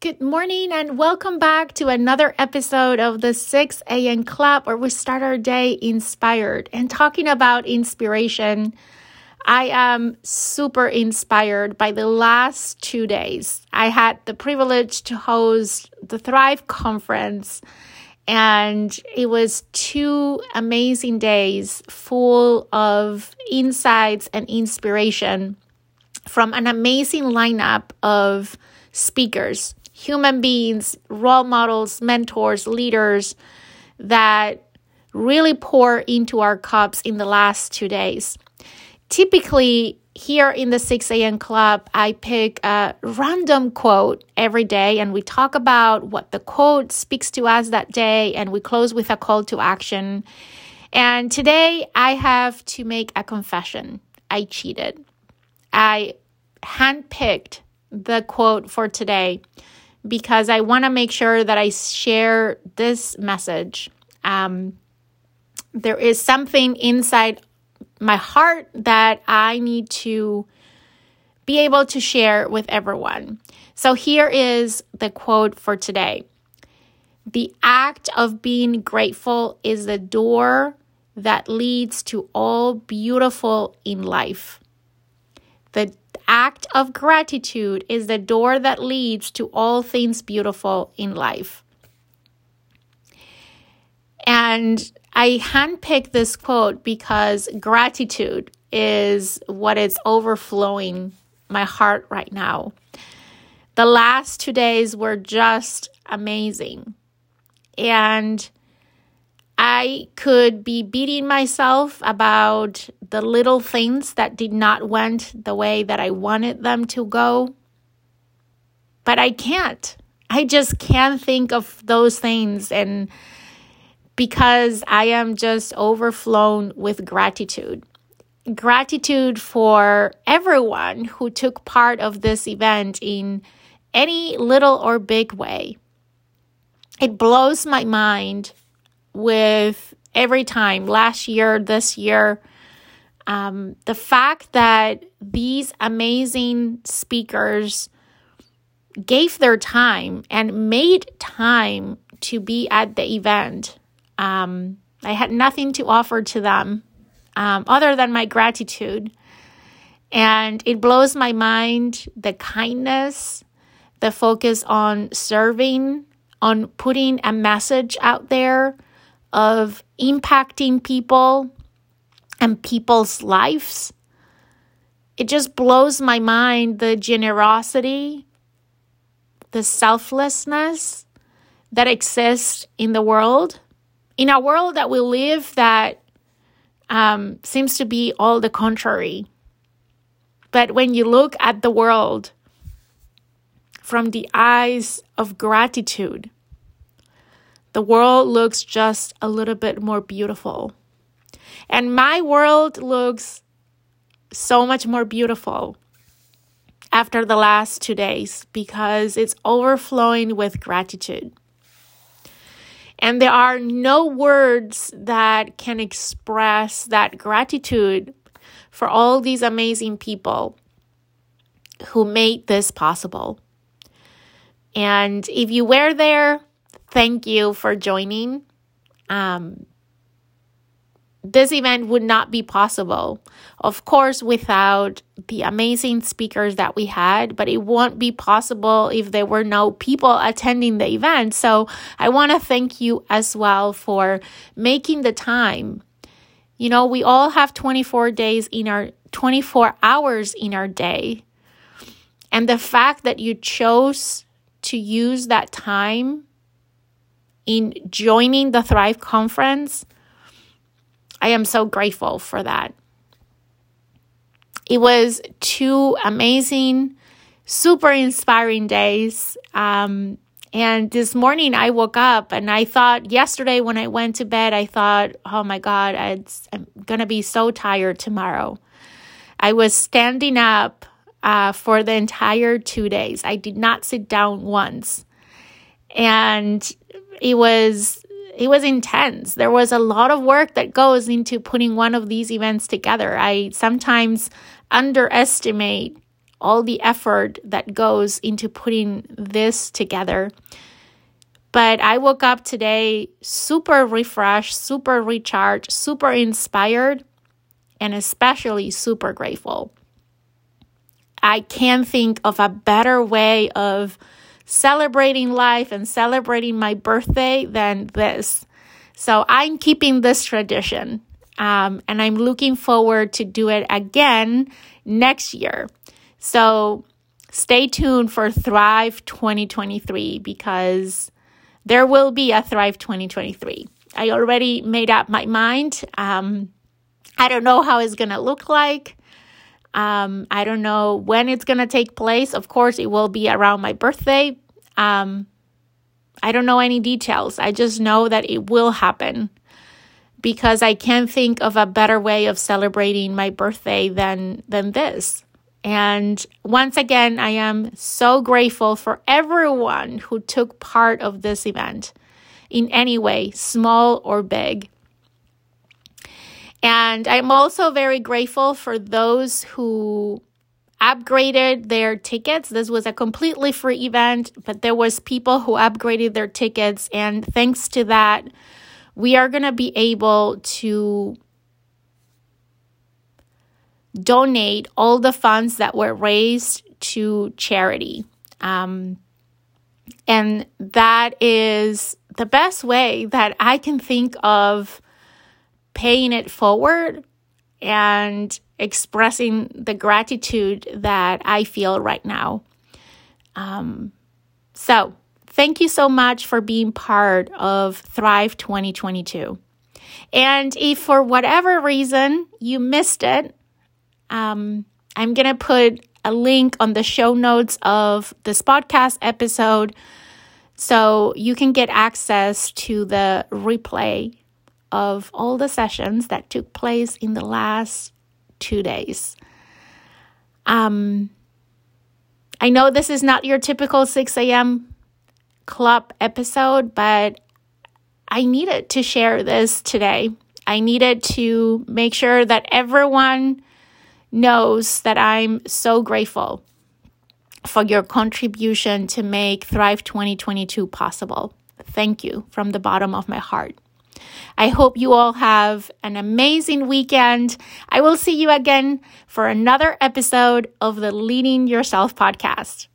Good morning and welcome back to another episode of the 6 a.m. Club where we start our day inspired. And talking about inspiration, I am super inspired by the last two days. I had the privilege to host the Thrive Conference, and it was two amazing days full of insights and inspiration from an amazing lineup of speakers human beings, role models, mentors, leaders that really pour into our cups in the last two days. Typically, here in the 6 a.m. club, I pick a random quote every day and we talk about what the quote speaks to us that day and we close with a call to action. And today I have to make a confession. I cheated. I handpicked the quote for today because I want to make sure that I share this message. Um, there is something inside my heart that I need to be able to share with everyone. So here is the quote for today The act of being grateful is the door that leads to all beautiful in life. The act of gratitude is the door that leads to all things beautiful in life. And I handpicked this quote because gratitude is what is overflowing my heart right now. The last two days were just amazing. And I could be beating myself about the little things that did not went the way that I wanted them to go. But I can't. I just can't think of those things and because I am just overflown with gratitude. Gratitude for everyone who took part of this event in any little or big way. It blows my mind with every time last year, this year. Um, the fact that these amazing speakers gave their time and made time to be at the event. Um, I had nothing to offer to them um, other than my gratitude. And it blows my mind the kindness, the focus on serving, on putting a message out there of impacting people and people's lives. It just blows my mind the generosity, the selflessness that exists in the world. In a world that we live that um, seems to be all the contrary. But when you look at the world from the eyes of gratitude, the world looks just a little bit more beautiful. And my world looks so much more beautiful after the last two days because it's overflowing with gratitude. And there are no words that can express that gratitude for all these amazing people who made this possible. And if you were there, thank you for joining. Um, this event would not be possible, of course, without the amazing speakers that we had, but it won't be possible if there were no people attending the event. So I want to thank you as well for making the time. You know, we all have 24 days in our 24 hours in our day. And the fact that you chose to use that time in joining the Thrive Conference, I am so grateful for that. It was two amazing, super inspiring days. Um, and this morning I woke up and I thought, yesterday when I went to bed, I thought, oh my God, I'm going to be so tired tomorrow. I was standing up uh, for the entire two days. I did not sit down once. And it was it was intense. There was a lot of work that goes into putting one of these events together. I sometimes underestimate all the effort that goes into putting this together. But I woke up today super refreshed, super recharged, super inspired, and especially super grateful. I can't think of a better way of celebrating life and celebrating my birthday than this. So I'm keeping this tradition. Um, and I'm looking forward to do it again next year. So stay tuned for Thrive 2023 because there will be a Thrive 2023. I already made up my mind. Um, I don't know how it's going to look like. Um, I don't know when it's going to take place. Of course, it will be around my birthday. Um, I don't know any details. I just know that it will happen because I can't think of a better way of celebrating my birthday than than this. And once again, I am so grateful for everyone who took part of this event in any way, small or big. And I'm also very grateful for those who upgraded their tickets. This was a completely free event, but there was people who upgraded their tickets and thanks to that, we are going to be able to donate all the funds that were raised to charity. Um, and that is the best way that I can think of paying it forward and expressing the gratitude that I feel right now. Um, so, thank you so much for being part of Thrive 2022. And if for whatever reason you missed it, um, I'm going to put a link on the show notes of this podcast episode so you can get access to the replay of all the sessions that took place in the last two days. Um, I know this is not your typical 6 a.m. club episode, but I needed to share this today. I needed to make sure that everyone knows that I'm so grateful for your contribution to make Thrive 2022 possible. Thank you from the bottom of my heart. I hope you all have an amazing weekend. I will see you again for another episode of the Leading Yourself podcast.